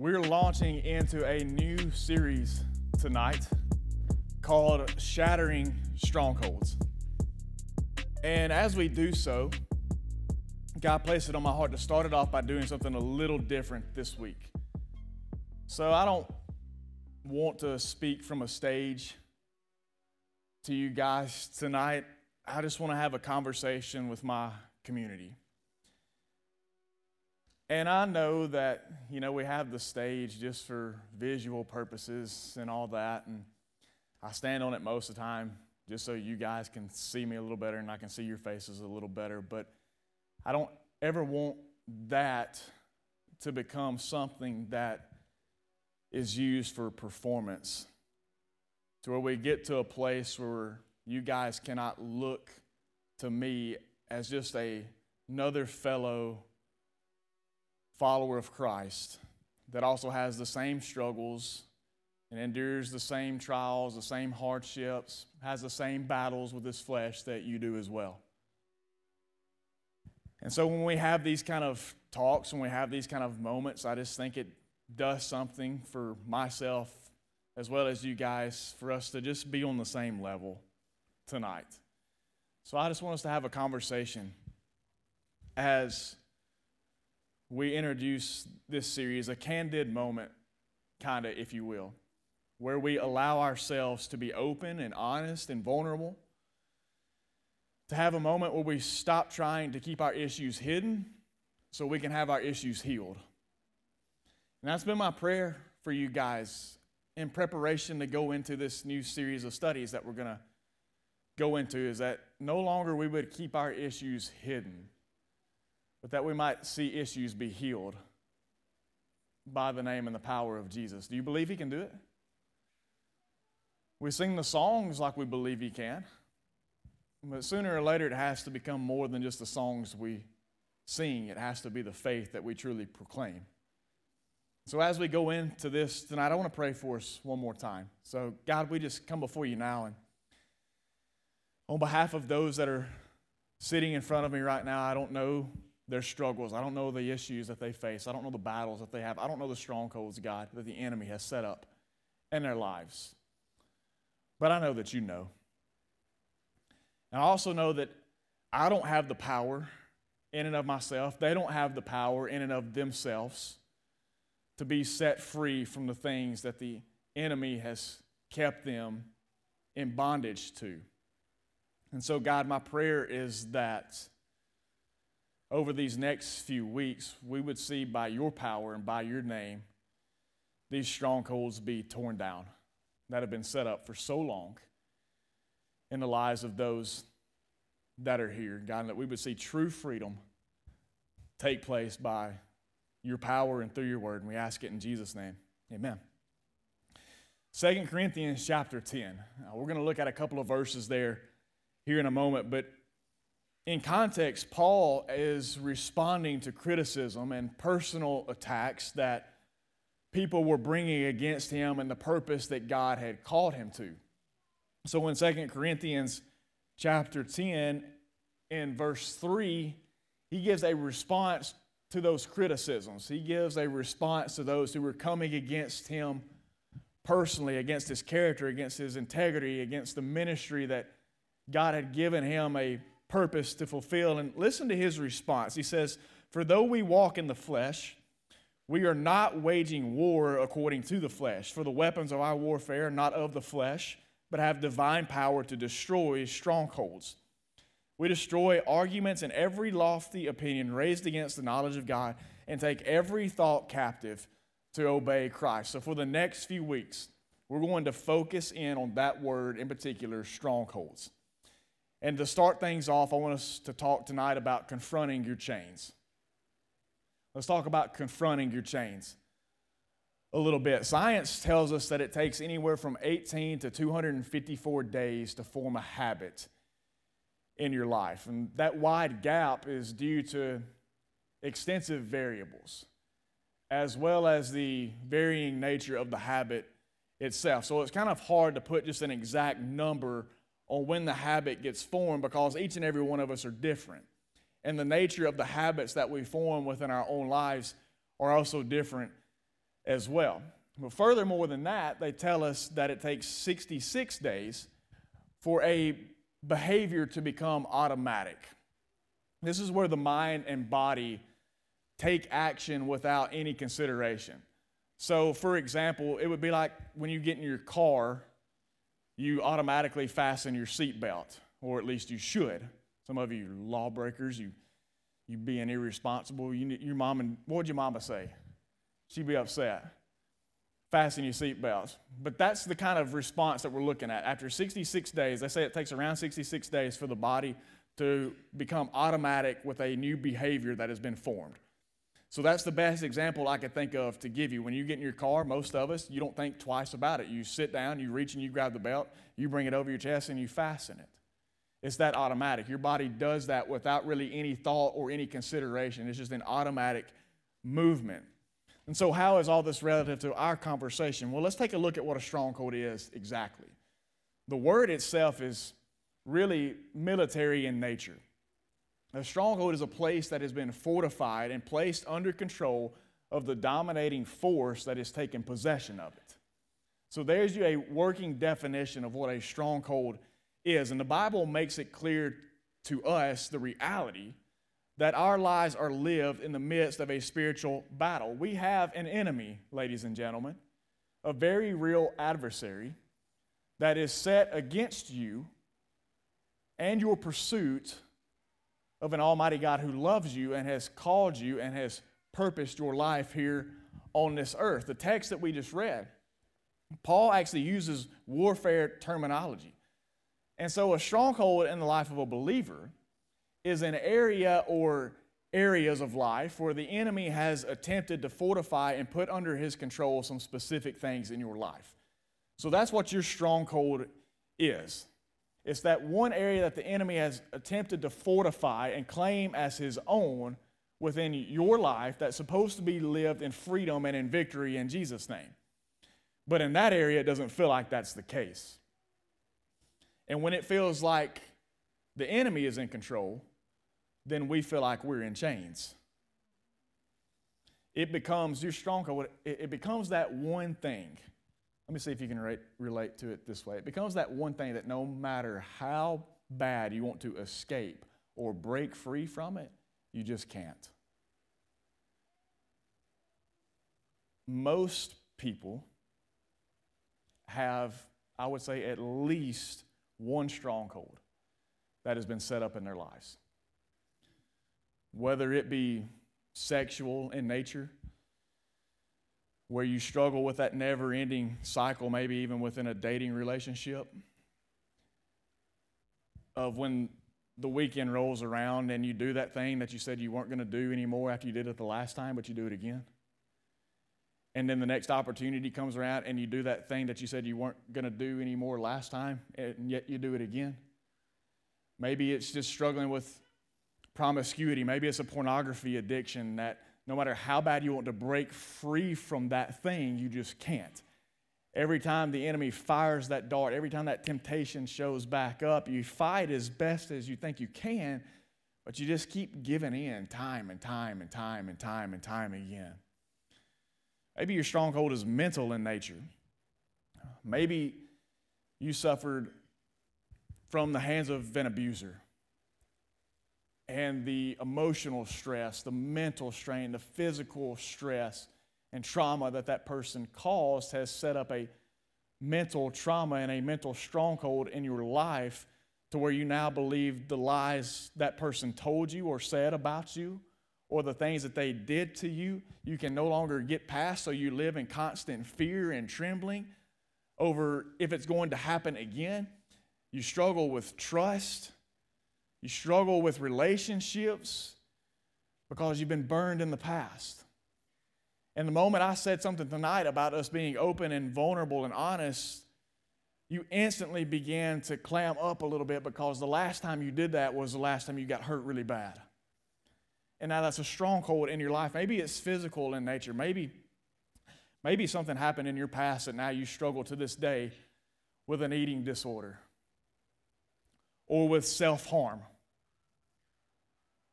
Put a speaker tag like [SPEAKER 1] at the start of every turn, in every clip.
[SPEAKER 1] We're launching into a new series tonight called Shattering Strongholds. And as we do so, God placed it on my heart to start it off by doing something a little different this week. So I don't want to speak from a stage to you guys tonight. I just want to have a conversation with my community. And I know that, you know, we have the stage just for visual purposes and all that. And I stand on it most of the time just so you guys can see me a little better and I can see your faces a little better. But I don't ever want that to become something that is used for performance. To where we get to a place where you guys cannot look to me as just a, another fellow follower of Christ that also has the same struggles and endures the same trials, the same hardships, has the same battles with his flesh that you do as well. And so when we have these kind of talks, when we have these kind of moments, I just think it does something for myself as well as you guys for us to just be on the same level tonight. So I just want us to have a conversation as we introduce this series, a candid moment, kind of, if you will, where we allow ourselves to be open and honest and vulnerable, to have a moment where we stop trying to keep our issues hidden so we can have our issues healed. And that's been my prayer for you guys in preparation to go into this new series of studies that we're going to go into is that no longer we would keep our issues hidden but that we might see issues be healed by the name and the power of Jesus. Do you believe He can do it? We sing the songs like we believe He can, but sooner or later it has to become more than just the songs we sing, it has to be the faith that we truly proclaim. So, as we go into this tonight, I want to pray for us one more time. So, God, we just come before you now, and on behalf of those that are sitting in front of me right now, I don't know their struggles. I don't know the issues that they face. I don't know the battles that they have. I don't know the strongholds, God, that the enemy has set up in their lives. But I know that you know. And I also know that I don't have the power in and of myself. They don't have the power in and of themselves to be set free from the things that the enemy has kept them in bondage to. And so, God, my prayer is that over these next few weeks, we would see by your power and by your name these strongholds be torn down that have been set up for so long in the lives of those that are here. God, that we would see true freedom take place by your power and through your word. And we ask it in Jesus' name. Amen. Second Corinthians chapter 10. Now, we're going to look at a couple of verses there here in a moment, but in context, Paul is responding to criticism and personal attacks that people were bringing against him and the purpose that God had called him to. So in 2 Corinthians chapter 10, in verse 3, he gives a response to those criticisms. He gives a response to those who were coming against him personally, against his character, against his integrity, against the ministry that God had given him a purpose to fulfill. And listen to his response. He says, For though we walk in the flesh, we are not waging war according to the flesh. For the weapons of our warfare are not of the flesh, but have divine power to destroy strongholds. We destroy arguments and every lofty opinion raised against the knowledge of God and take every thought captive to obey Christ. So, for the next few weeks, we're going to focus in on that word in particular strongholds. And to start things off, I want us to talk tonight about confronting your chains. Let's talk about confronting your chains a little bit. Science tells us that it takes anywhere from 18 to 254 days to form a habit in your life. And that wide gap is due to extensive variables, as well as the varying nature of the habit itself. So it's kind of hard to put just an exact number on when the habit gets formed because each and every one of us are different. And the nature of the habits that we form within our own lives are also different as well. But furthermore than that, they tell us that it takes 66 days for a behavior to become automatic. This is where the mind and body take action without any consideration. So, for example, it would be like when you get in your car, you automatically fasten your seatbelt, or at least you should. Some of you lawbreakers, you you being irresponsible. You, your mom and what would your mama say? She'd be upset. Fasten your seatbelts. But that's the kind of response that we're looking at. After 66 days, they say it takes around 66 days for the body to become automatic with a new behavior that has been formed. So that's the best example I could think of to give you. When you get in your car, most of us, you don't think twice about it. You sit down, you reach and you grab the belt, you bring it over your chest, and you fasten it. It's that automatic. Your body does that without really any thought or any consideration. It's just an automatic movement. And so, how is all this relative to our conversation? Well, let's take a look at what a stronghold is exactly. The word itself is really military in nature. A stronghold is a place that has been fortified and placed under control of the dominating force that has taken possession of it. So, there's you a working definition of what a stronghold is. And the Bible makes it clear to us the reality that our lives are lived in the midst of a spiritual battle. We have an enemy, ladies and gentlemen, a very real adversary that is set against you and your pursuit of an Almighty God who loves you and has called you and has purposed your life here on this earth. The text that we just read, Paul actually uses warfare terminology. And so, a stronghold in the life of a believer is an area or areas of life where the enemy has attempted to fortify and put under his control some specific things in your life. So, that's what your stronghold is. It's that one area that the enemy has attempted to fortify and claim as his own within your life that's supposed to be lived in freedom and in victory in Jesus' name. But in that area, it doesn't feel like that's the case. And when it feels like the enemy is in control, then we feel like we're in chains. It becomes your stronghold, it becomes that one thing. Let me see if you can relate, relate to it this way. It becomes that one thing that no matter how bad you want to escape or break free from it, you just can't. Most people have, I would say, at least one stronghold that has been set up in their lives. Whether it be sexual in nature, where you struggle with that never ending cycle, maybe even within a dating relationship, of when the weekend rolls around and you do that thing that you said you weren't going to do anymore after you did it the last time, but you do it again. And then the next opportunity comes around and you do that thing that you said you weren't going to do anymore last time and yet you do it again. Maybe it's just struggling with promiscuity. Maybe it's a pornography addiction that no matter how bad you want to break free from that thing you just can't every time the enemy fires that dart every time that temptation shows back up you fight as best as you think you can but you just keep giving in time and time and time and time and time again Maybe your stronghold is mental in nature. Maybe you suffered from the hands of an abuser. And the emotional stress, the mental strain, the physical stress and trauma that that person caused has set up a mental trauma and a mental stronghold in your life to where you now believe the lies that person told you or said about you or the things that they did to you, you can no longer get past, so you live in constant fear and trembling over if it's going to happen again. You struggle with trust. You struggle with relationships because you've been burned in the past. And the moment I said something tonight about us being open and vulnerable and honest, you instantly began to clam up a little bit because the last time you did that was the last time you got hurt really bad and now that's a stronghold in your life. Maybe it's physical in nature. Maybe, maybe something happened in your past that now you struggle to this day with an eating disorder or with self harm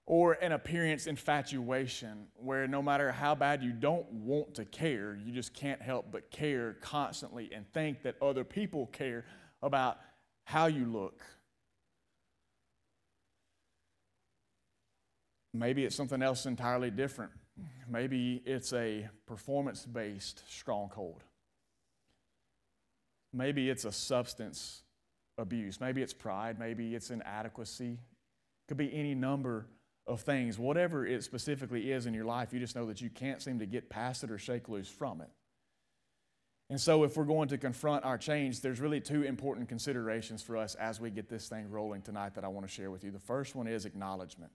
[SPEAKER 1] or an appearance infatuation where no matter how bad you don't want to care, you just can't help but care constantly and think that other people care about how you look. Maybe it's something else entirely different. Maybe it's a performance based stronghold. Maybe it's a substance abuse. Maybe it's pride. Maybe it's inadequacy. Could be any number of things, whatever it specifically is in your life, you just know that you can't seem to get past it or shake loose from it. And so, if we're going to confront our change, there's really two important considerations for us as we get this thing rolling tonight that I want to share with you. The first one is acknowledgement.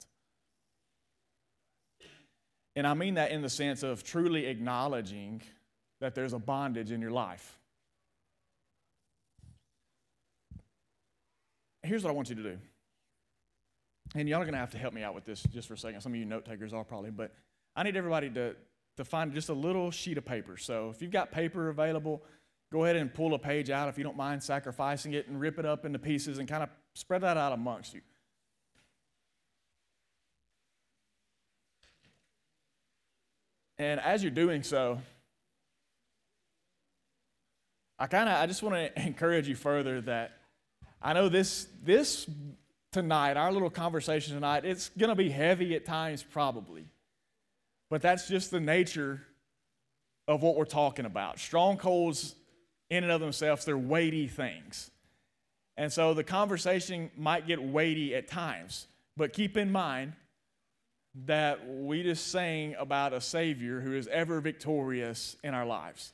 [SPEAKER 1] And I mean that in the sense of truly acknowledging that there's a bondage in your life. Here's what I want you to do and y'all are going to have to help me out with this just for a second. Some of you note takers are probably, but I need everybody to, to find just a little sheet of paper. So if you've got paper available, go ahead and pull a page out if you don't mind sacrificing it and rip it up into pieces and kind of spread that out amongst you. And as you're doing so, I kind of I just want to encourage you further that I know this this tonight, our little conversation tonight, it's going to be heavy at times, probably. But that's just the nature of what we're talking about. Strongholds, in and of themselves, they're weighty things. And so the conversation might get weighty at times. But keep in mind that we just sang about a Savior who is ever victorious in our lives.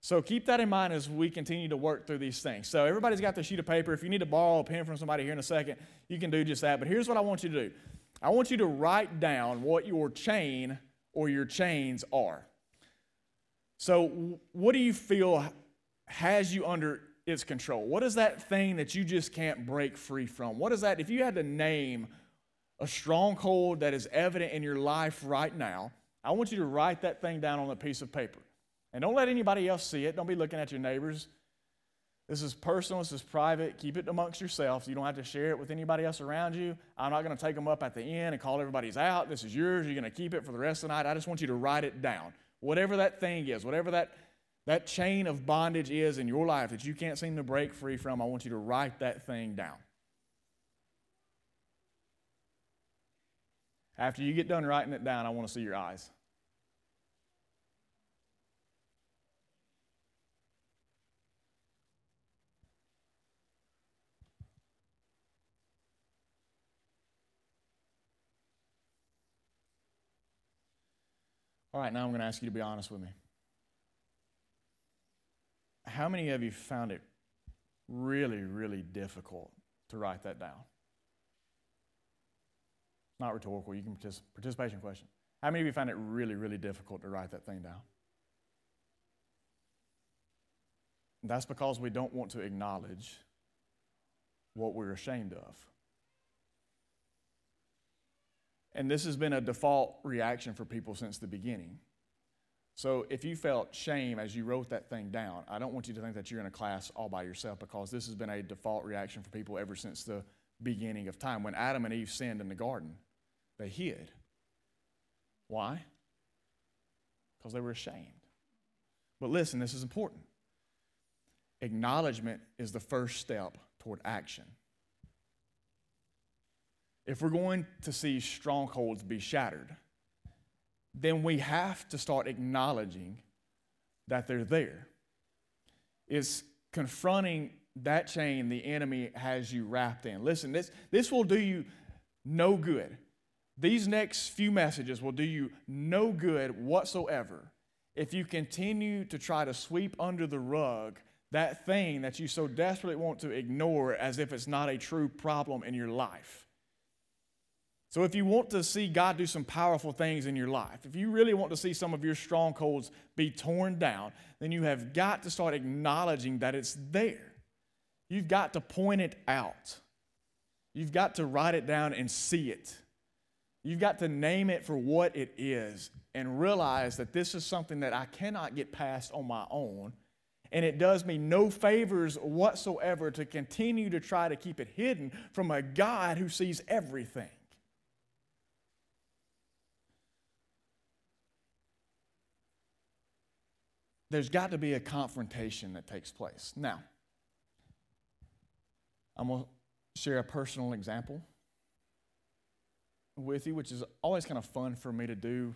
[SPEAKER 1] So keep that in mind as we continue to work through these things. So everybody's got their sheet of paper. If you need to borrow a pen from somebody here in a second, you can do just that. But here's what I want you to do I want you to write down what your chain or your chains are. So, what do you feel has you under its control? What is that thing that you just can't break free from? What is that? If you had to name a stronghold that is evident in your life right now, I want you to write that thing down on a piece of paper. And don't let anybody else see it. Don't be looking at your neighbors. This is personal, this is private. Keep it amongst yourselves. You don't have to share it with anybody else around you. I'm not going to take them up at the end and call everybody's out. This is yours. You're going to keep it for the rest of the night. I just want you to write it down. Whatever that thing is, whatever that, that chain of bondage is in your life that you can't seem to break free from, I want you to write that thing down. After you get done writing it down, I want to see your eyes. All right, now I'm going to ask you to be honest with me. How many of you found it really, really difficult to write that down? Not rhetorical, you can particip- participation question. How many of you found it really, really difficult to write that thing down? That's because we don't want to acknowledge what we're ashamed of. And this has been a default reaction for people since the beginning. So if you felt shame as you wrote that thing down, I don't want you to think that you're in a class all by yourself because this has been a default reaction for people ever since the beginning of time. When Adam and Eve sinned in the garden, they hid. Why? Because they were ashamed. But listen, this is important. Acknowledgement is the first step toward action if we're going to see strongholds be shattered, then we have to start acknowledging that they're there. It's confronting that chain the enemy has you wrapped in. Listen, this, this will do you no good. These next few messages will do you no good whatsoever if you continue to try to sweep under the rug that thing that you so desperately want to ignore as if it's not a true problem in your life. So, if you want to see God do some powerful things in your life, if you really want to see some of your strongholds be torn down, then you have got to start acknowledging that it's there. You've got to point it out. You've got to write it down and see it. You've got to name it for what it is and realize that this is something that I cannot get past on my own. And it does me no favors whatsoever to continue to try to keep it hidden from a God who sees everything. There's got to be a confrontation that takes place. Now, I'm going to share a personal example with you, which is always kind of fun for me to do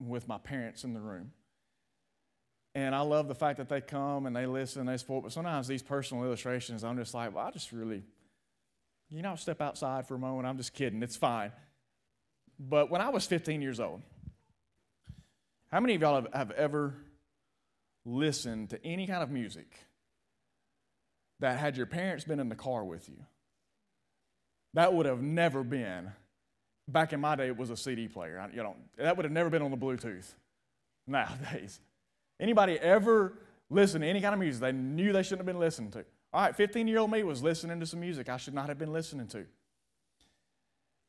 [SPEAKER 1] with my parents in the room. And I love the fact that they come and they listen and they support. But sometimes these personal illustrations, I'm just like, well, I just really, you know, step outside for a moment. I'm just kidding. It's fine. But when I was 15 years old, how many of y'all have, have ever listened to any kind of music that had your parents been in the car with you? That would have never been back in my day, it was a CD player. You know, that would have never been on the Bluetooth nowadays. Anybody ever listen to any kind of music they knew they shouldn't have been listening to? All right, 15 year old me was listening to some music I should not have been listening to.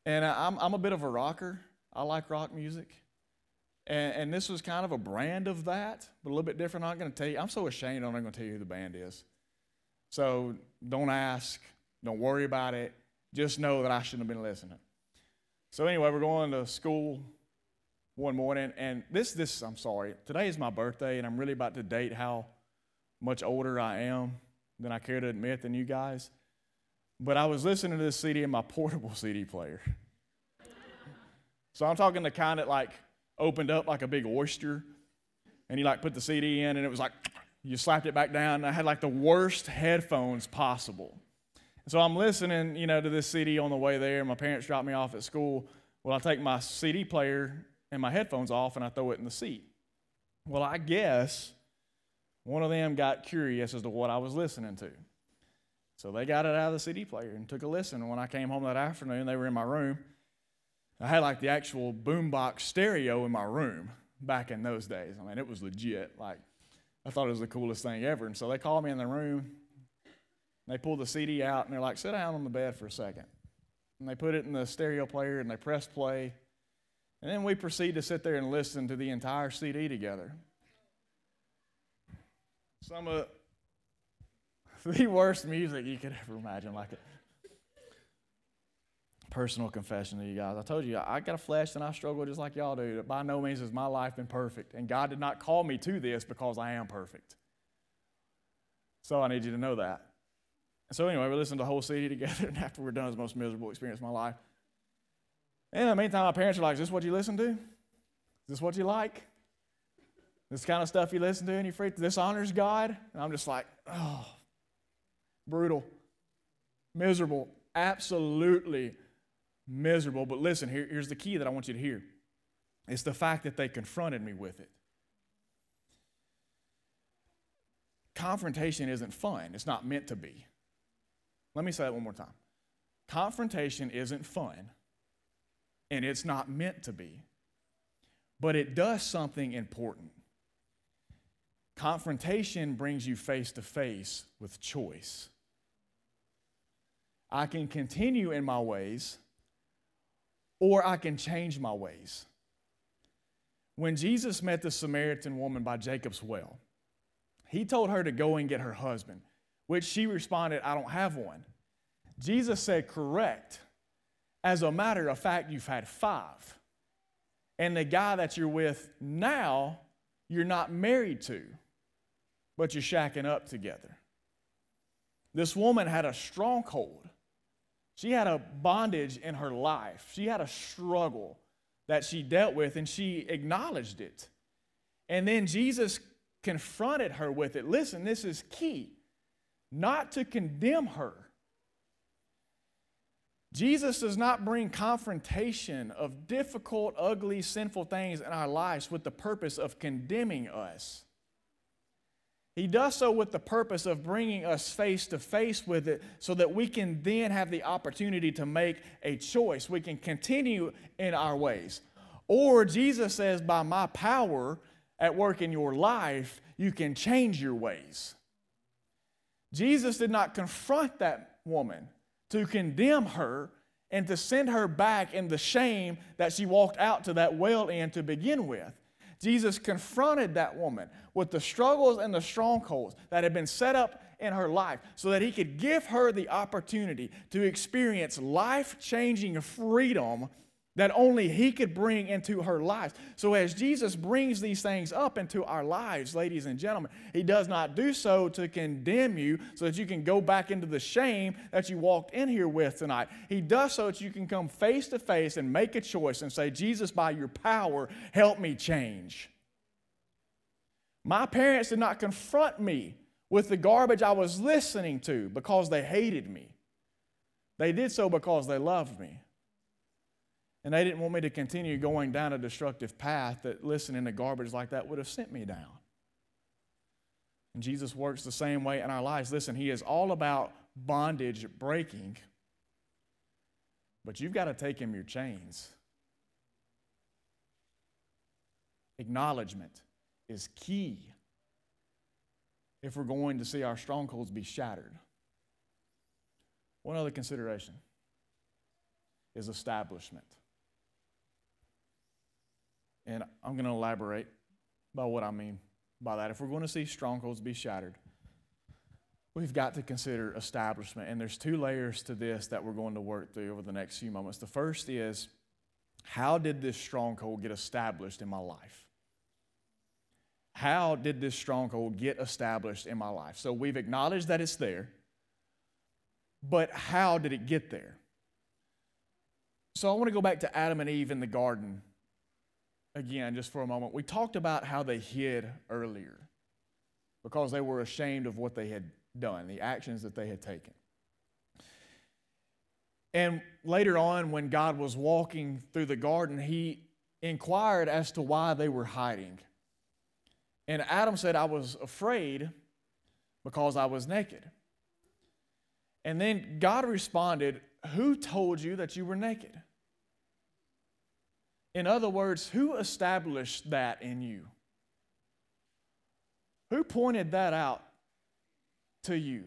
[SPEAKER 1] And I'm, I'm a bit of a rocker. I like rock music. And, and this was kind of a brand of that, but a little bit different. I'm not going to tell you. I'm so ashamed I'm not going to tell you who the band is. So don't ask. Don't worry about it. Just know that I shouldn't have been listening. So anyway, we're going to school one morning, and this, this, I'm sorry, today is my birthday, and I'm really about to date how much older I am than I care to admit than you guys. But I was listening to this CD in my portable CD player. so I'm talking the kind that like opened up like a big oyster, and you like put the CD in, and it was like you slapped it back down. I had like the worst headphones possible. So I'm listening, you know, to this CD on the way there. My parents drop me off at school. Well, I take my CD player and my headphones off and I throw it in the seat. Well, I guess one of them got curious as to what I was listening to. So they got it out of the CD player and took a listen. And when I came home that afternoon, they were in my room. I had like the actual boombox stereo in my room back in those days. I mean, it was legit. Like, I thought it was the coolest thing ever. And so they called me in the room they pull the CD out and they're like, sit down on the bed for a second. And they put it in the stereo player and they press play. And then we proceed to sit there and listen to the entire CD together. Some of the worst music you could ever imagine, like personal confession to you guys. I told you, I got a flesh and I struggle just like y'all do. By no means has my life been perfect. And God did not call me to this because I am perfect. So I need you to know that. So anyway, we listened to the whole CD together, and after we're done, it was the most miserable experience of my life. And in the meantime, my parents are like, Is this what you listen to? Is this what you like? This kind of stuff you listen to and you freak this honors God? And I'm just like, oh, brutal, miserable, absolutely miserable. But listen, here, here's the key that I want you to hear. It's the fact that they confronted me with it. Confrontation isn't fun. It's not meant to be. Let me say that one more time. Confrontation isn't fun, and it's not meant to be, but it does something important. Confrontation brings you face to face with choice. I can continue in my ways, or I can change my ways. When Jesus met the Samaritan woman by Jacob's well, he told her to go and get her husband which she responded, I don't have one. Jesus said, Correct. As a matter of fact, you've had five. And the guy that you're with now, you're not married to, but you're shacking up together. This woman had a stronghold. She had a bondage in her life. She had a struggle that she dealt with, and she acknowledged it. And then Jesus confronted her with it. Listen, this is key not to condemn her. Jesus does not bring confrontation of difficult, ugly, sinful things in our lives with the purpose of condemning us. He does so with the purpose of bringing us face to face with it so that we can then have the opportunity to make a choice. We can continue in our ways. Or Jesus says, by my power at work in your life, you can change your ways. Jesus did not confront that woman to condemn her and to send her back in the shame that she walked out to that well in to begin with. Jesus confronted that woman with the struggles and the strongholds that had been set up in her life so that he could give her the opportunity to experience life changing freedom that only He could bring into her life. So, as Jesus brings these things up into our lives, ladies and gentlemen, He does not do so to condemn you so that you can go back into the shame that you walked in here with tonight. He does so that you can come face to face and make a choice and say, Jesus, by your power, help me change. My parents did not confront me with the garbage I was listening to because they hated me. They did so because they loved me. And they didn't want me to continue going down a destructive path that listening to garbage like that would have sent me down. And Jesus works the same way in our lives. Listen, He is all about bondage breaking, but you've got to take Him your chains. Acknowledgement is key if we're going to see our strongholds be shattered. One other consideration is establishment. And I'm going to elaborate by what I mean by that. If we're going to see strongholds be shattered, we've got to consider establishment. And there's two layers to this that we're going to work through over the next few moments. The first is how did this stronghold get established in my life? How did this stronghold get established in my life? So we've acknowledged that it's there, but how did it get there? So I want to go back to Adam and Eve in the garden again just for a moment. We talked about how they hid earlier because they were ashamed of what they had done, the actions that they had taken. And later on, when God was walking through the garden, he inquired as to why they were hiding. And Adam said, I was afraid because I was naked. And then God responded, Who told you that you were naked? In other words, who established that in you? Who pointed that out to you?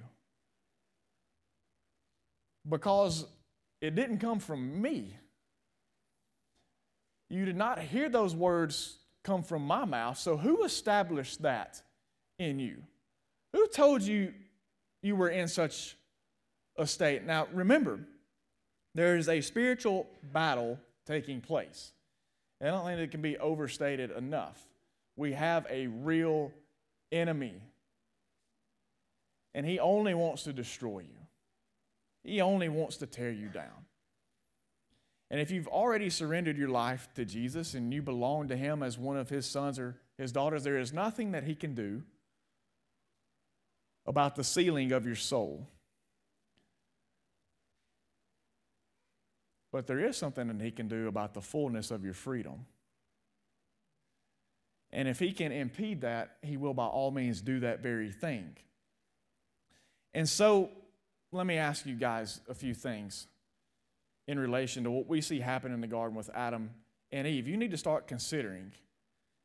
[SPEAKER 1] Because it didn't come from me. You did not hear those words come from my mouth. So, who established that in you? Who told you you were in such a state? Now, remember, there is a spiritual battle taking place. I don't think it can be overstated enough. We have a real enemy, and he only wants to destroy you, he only wants to tear you down. And if you've already surrendered your life to Jesus and you belong to him as one of his sons or his daughters, there is nothing that he can do about the sealing of your soul. But there is something that He can do about the fullness of your freedom. And if He can impede that, He will by all means do that very thing. And so, let me ask you guys a few things in relation to what we see happen in the garden with Adam and Eve. You need to start considering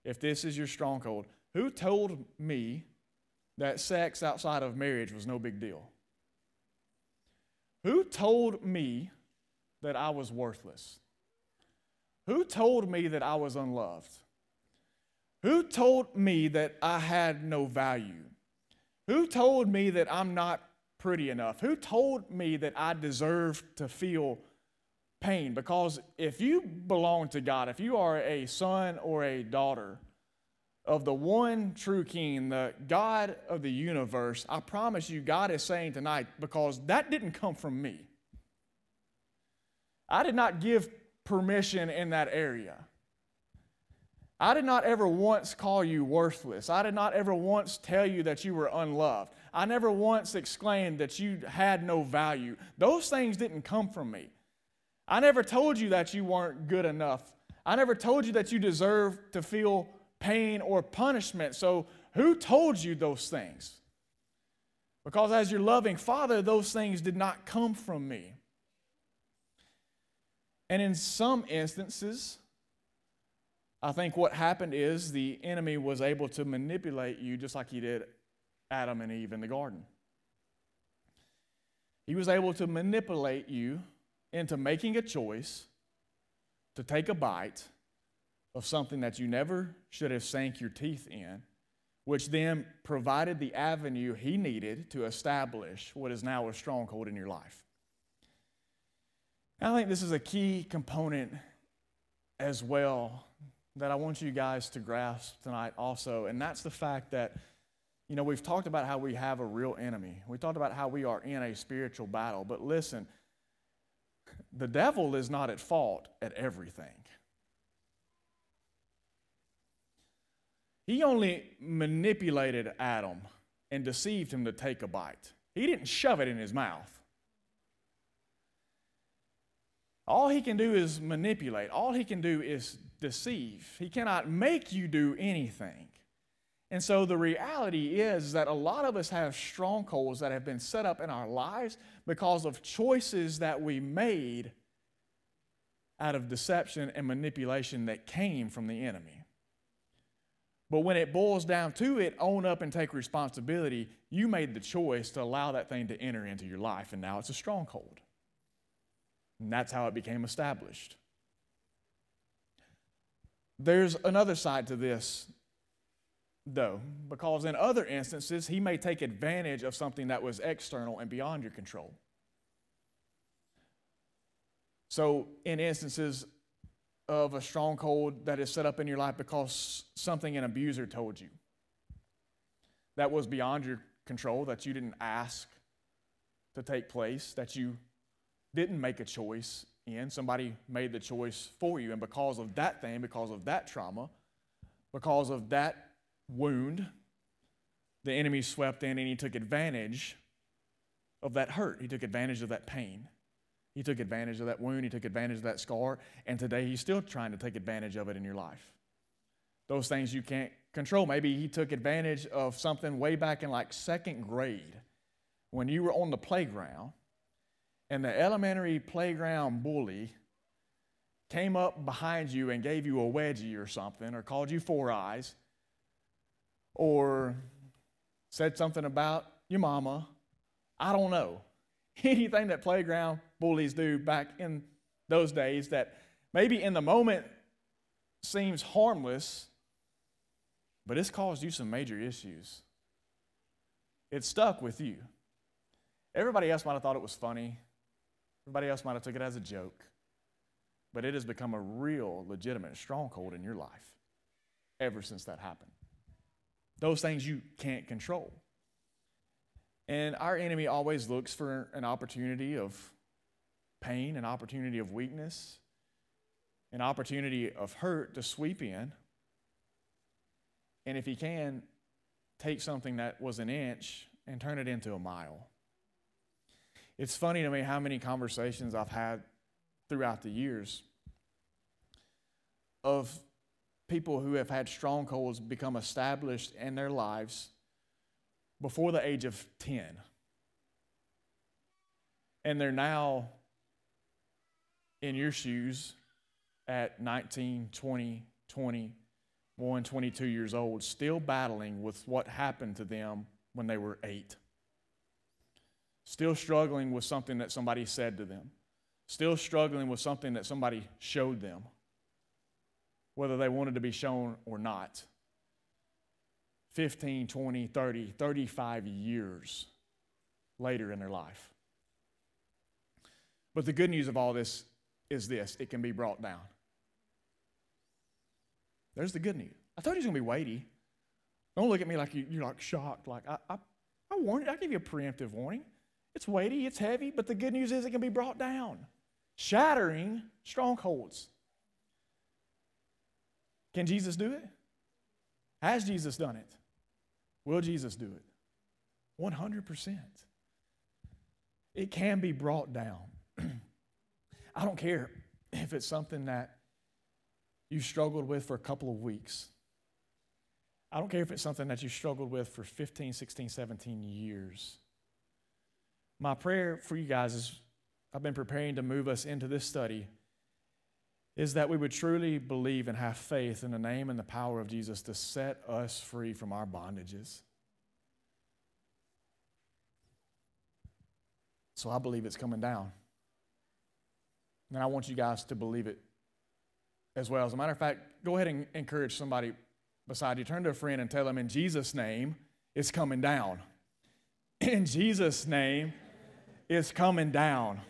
[SPEAKER 1] if this is your stronghold. Who told me that sex outside of marriage was no big deal? Who told me that I was worthless? Who told me that I was unloved? Who told me that I had no value? Who told me that I'm not pretty enough? Who told me that I deserve to feel pain? Because if you belong to God, if you are a son or a daughter of the one true King, the God of the universe, I promise you, God is saying tonight, because that didn't come from me. I did not give permission in that area. I did not ever once call you worthless. I did not ever once tell you that you were unloved. I never once exclaimed that you had no value. Those things didn't come from me. I never told you that you weren't good enough. I never told you that you deserved to feel pain or punishment. So, who told you those things? Because as your loving father, those things did not come from me. And in some instances, I think what happened is the enemy was able to manipulate you just like he did Adam and Eve in the garden. He was able to manipulate you into making a choice to take a bite of something that you never should have sank your teeth in, which then provided the avenue he needed to establish what is now a stronghold in your life. I think this is a key component as well that I want you guys to grasp tonight also, and that's the fact that, you know, we've talked about how we have a real enemy. We talked about how we are in a spiritual battle, but listen, the devil is not at fault at everything. He only manipulated Adam and deceived him to take a bite. He didn't shove it in his mouth. All he can do is manipulate. All he can do is deceive. He cannot make you do anything. And so the reality is that a lot of us have strongholds that have been set up in our lives because of choices that we made out of deception and manipulation that came from the enemy. But when it boils down to it, own up and take responsibility. You made the choice to allow that thing to enter into your life, and now it's a stronghold. And that's how it became established. There's another side to this, though, because in other instances, he may take advantage of something that was external and beyond your control. So, in instances of a stronghold that is set up in your life because something an abuser told you that was beyond your control, that you didn't ask to take place, that you didn't make a choice in. Somebody made the choice for you. And because of that thing, because of that trauma, because of that wound, the enemy swept in and he took advantage of that hurt. He took advantage of that pain. He took advantage of that wound. He took advantage of that scar. And today he's still trying to take advantage of it in your life. Those things you can't control. Maybe he took advantage of something way back in like second grade when you were on the playground and the elementary playground bully came up behind you and gave you a wedgie or something, or called you four eyes, or said something about your mama, I don't know. Anything that playground bullies do back in those days that maybe in the moment seems harmless, but it's caused you some major issues. It stuck with you. Everybody else might have thought it was funny. Everybody else might have took it as a joke, but it has become a real, legitimate stronghold in your life ever since that happened. Those things you can't control. And our enemy always looks for an opportunity of pain, an opportunity of weakness, an opportunity of hurt to sweep in. And if he can, take something that was an inch and turn it into a mile. It's funny to me how many conversations I've had throughout the years of people who have had strongholds become established in their lives before the age of 10. And they're now in your shoes at 19, 20, 21, 22 years old, still battling with what happened to them when they were eight still struggling with something that somebody said to them, still struggling with something that somebody showed them, whether they wanted to be shown or not. 15, 20, 30, 35 years later in their life. But the good news of all this is this it can be brought down. There's the good news. I thought he was going to be weighty. Don't look at me like you, are like shocked. Like, I, I, I warned you. I gave you a preemptive warning. It's weighty, it's heavy, but the good news is it can be brought down, shattering strongholds. Can Jesus do it? Has Jesus done it? Will Jesus do it? 100%. It can be brought down. I don't care if it's something that you struggled with for a couple of weeks. I don't care if it's something that you struggled with for 15, 16, 17 years. My prayer for you guys is I've been preparing to move us into this study is that we would truly believe and have faith in the name and the power of Jesus to set us free from our bondages. So I believe it's coming down. And I want you guys to believe it as well. As a matter of fact, go ahead and encourage somebody beside you. Turn to a friend and tell them, in Jesus' name, it's coming down. In Jesus' name, is coming down.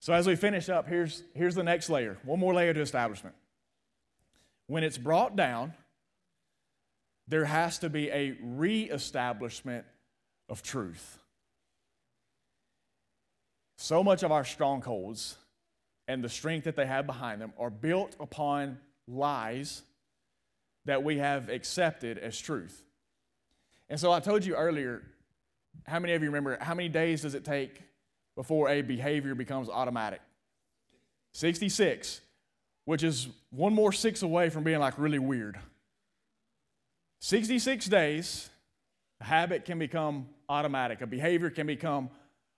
[SPEAKER 1] So, as we finish up, here's, here's the next layer one more layer to establishment. When it's brought down, there has to be a reestablishment of truth. So much of our strongholds and the strength that they have behind them are built upon lies that we have accepted as truth. And so I told you earlier, how many of you remember how many days does it take before a behavior becomes automatic? 66, which is one more six away from being like really weird. 66 days, a habit can become automatic, a behavior can become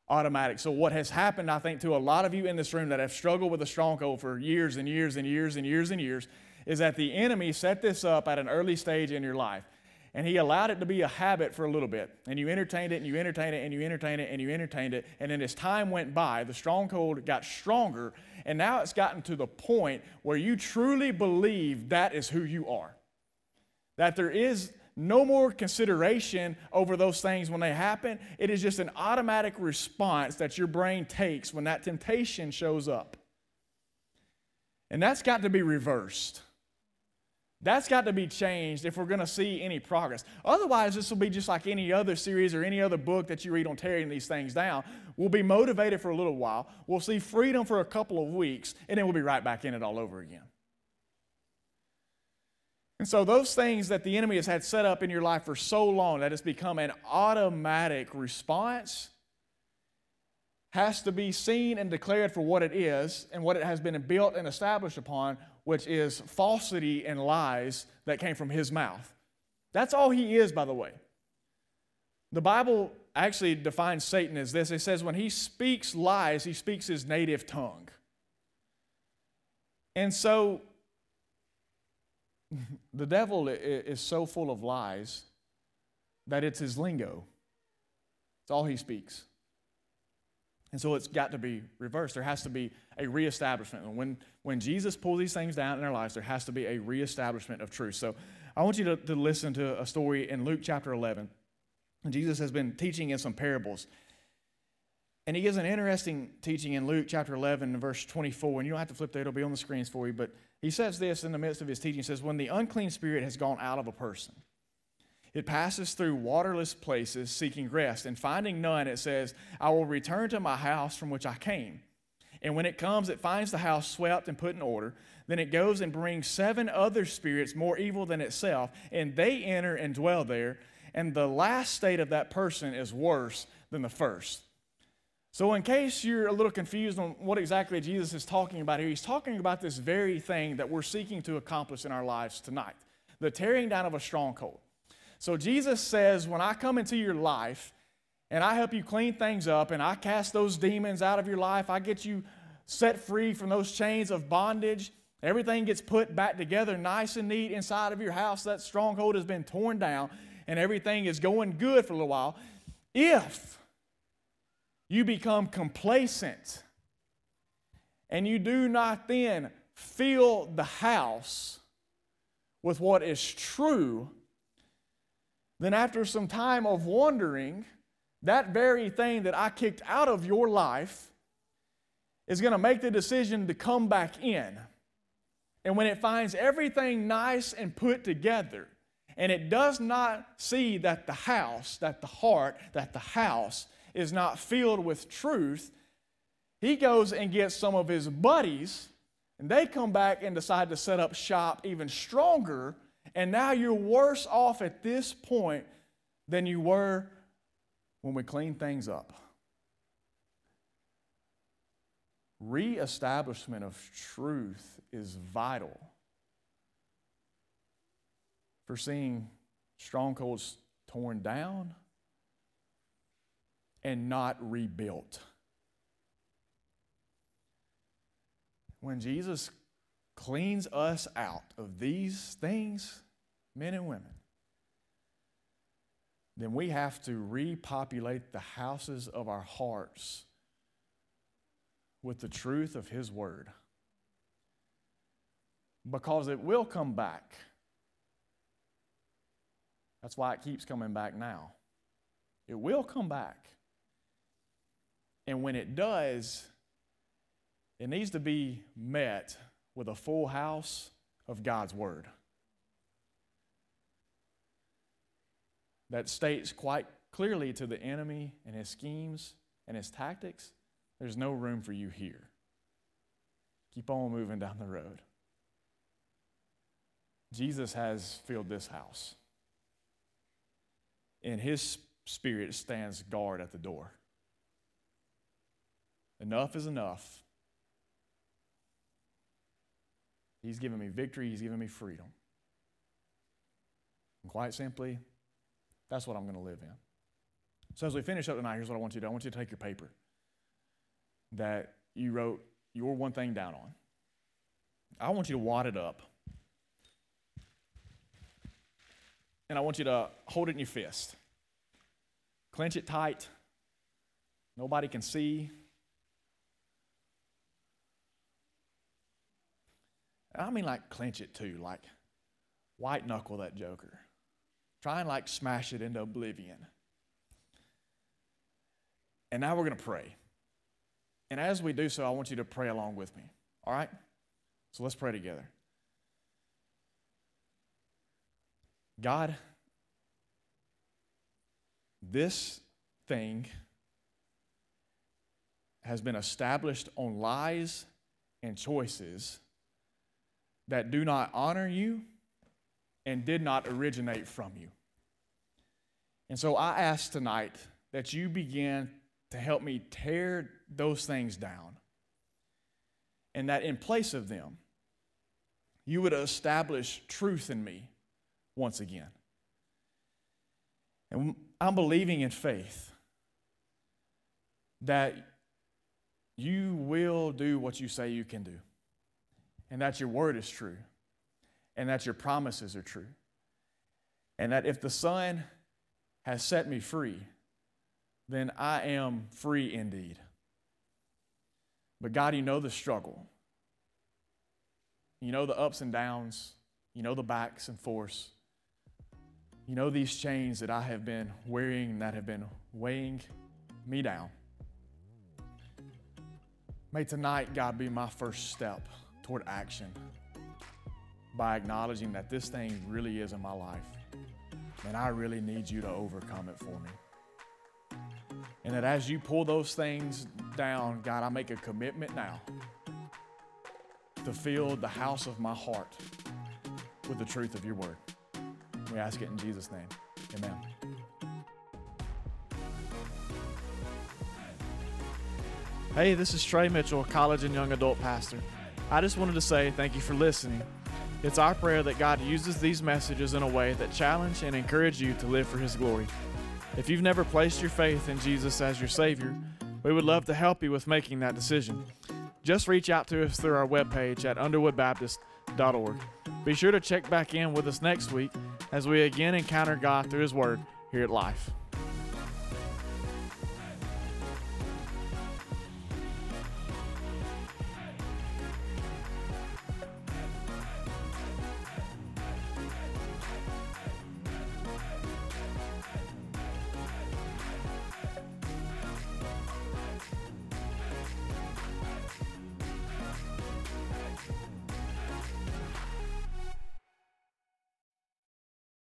[SPEAKER 1] automatic. So, what has happened, I think, to a lot of you in this room that have struggled with a stronghold for years and years and years and years and years, is that the enemy set this up at an early stage in your life. And he allowed it to be a habit for a little bit. And you entertained it and you entertained it and you entertained it and you entertained it. And then as time went by, the stronghold got stronger. And now it's gotten to the point where you truly believe that is who you are that there is no more consideration over those things when they happen. It is just an automatic response that your brain takes when that temptation shows up. And that's got to be reversed. That's got to be changed if we're going to see any progress. Otherwise, this will be just like any other series or any other book that you read on tearing these things down. We'll be motivated for a little while, we'll see freedom for a couple of weeks, and then we'll be right back in it all over again. And so, those things that the enemy has had set up in your life for so long that it's become an automatic response has to be seen and declared for what it is and what it has been built and established upon, which is falsity and lies that came from his mouth. That's all he is, by the way. The Bible actually defines Satan as this it says, when he speaks lies, he speaks his native tongue. And so, the devil is so full of lies that it's his lingo. It's all he speaks. And so it's got to be reversed. There has to be a reestablishment. When, when Jesus pulls these things down in our lives, there has to be a reestablishment of truth. So I want you to, to listen to a story in Luke chapter 11. Jesus has been teaching in some parables. And he gives an interesting teaching in Luke chapter 11, verse 24. And you don't have to flip there, it'll be on the screens for you. But he says this in the midst of his teaching. He says, When the unclean spirit has gone out of a person, it passes through waterless places seeking rest, and finding none, it says, I will return to my house from which I came. And when it comes, it finds the house swept and put in order. Then it goes and brings seven other spirits more evil than itself, and they enter and dwell there. And the last state of that person is worse than the first. So, in case you're a little confused on what exactly Jesus is talking about here, he's talking about this very thing that we're seeking to accomplish in our lives tonight the tearing down of a stronghold. So, Jesus says, When I come into your life and I help you clean things up and I cast those demons out of your life, I get you set free from those chains of bondage. Everything gets put back together nice and neat inside of your house. That stronghold has been torn down and everything is going good for a little while. If you become complacent and you do not then fill the house with what is true, then after some time of wandering, that very thing that I kicked out of your life is going to make the decision to come back in. And when it finds everything nice and put together, and it does not see that the house, that the heart, that the house is not filled with truth, he goes and gets some of his buddies, and they come back and decide to set up shop even stronger. And now you're worse off at this point than you were when we cleaned things up. Reestablishment of truth is vital for seeing strongholds torn down and not rebuilt. When Jesus cleans us out of these things, men and women, then we have to repopulate the houses of our hearts with the truth of His Word. Because it will come back. That's why it keeps coming back now. It will come back. And when it does, it needs to be met with a full house of God's Word that states quite clearly to the enemy and his schemes and his tactics there's no room for you here. Keep on moving down the road. Jesus has filled this house, and his spirit stands guard at the door. Enough is enough. He's given me victory, He's given me freedom. And quite simply, that's what I'm going to live in. So, as we finish up tonight, here's what I want you to do I want you to take your paper that you wrote your one thing down on. I want you to wad it up. And I want you to hold it in your fist. Clench it tight. Nobody can see. I mean, like, clench it too, like, white knuckle that joker. Try and, like, smash it into oblivion. And now we're going to pray. And as we do so, I want you to pray along with me. All right? So let's pray together. God, this thing has been established on lies and choices that do not honor you and did not originate from you. And so I ask tonight that you begin to help me tear those things down. And that in place of them, you would establish truth in me once again. And I'm believing in faith that you will do what you say you can do, and that your word is true, and that your promises are true, and that if the Son has set me free, then I am free indeed. But God, you know the struggle. You know the ups and downs. You know the backs and forths. You know these chains that I have been wearing that have been weighing me down. May tonight, God, be my first step toward action by acknowledging that this thing really is in my life and I really need you to overcome it for me. And that as you pull those things down, God, I make a commitment now to fill the house of my heart with the truth of your word. We ask it in Jesus' name. Amen. Hey, this is Trey Mitchell, college and young adult pastor. I just wanted to say thank you for listening. It's our prayer that God uses these messages in a way that challenge and encourage you to live for His glory. If you've never placed your faith in Jesus as your Savior, we would love to help you with making that decision. Just reach out to us through our webpage at underwoodbaptist.org. Be sure to check back in with us next week as we again encounter God through His Word here at Life.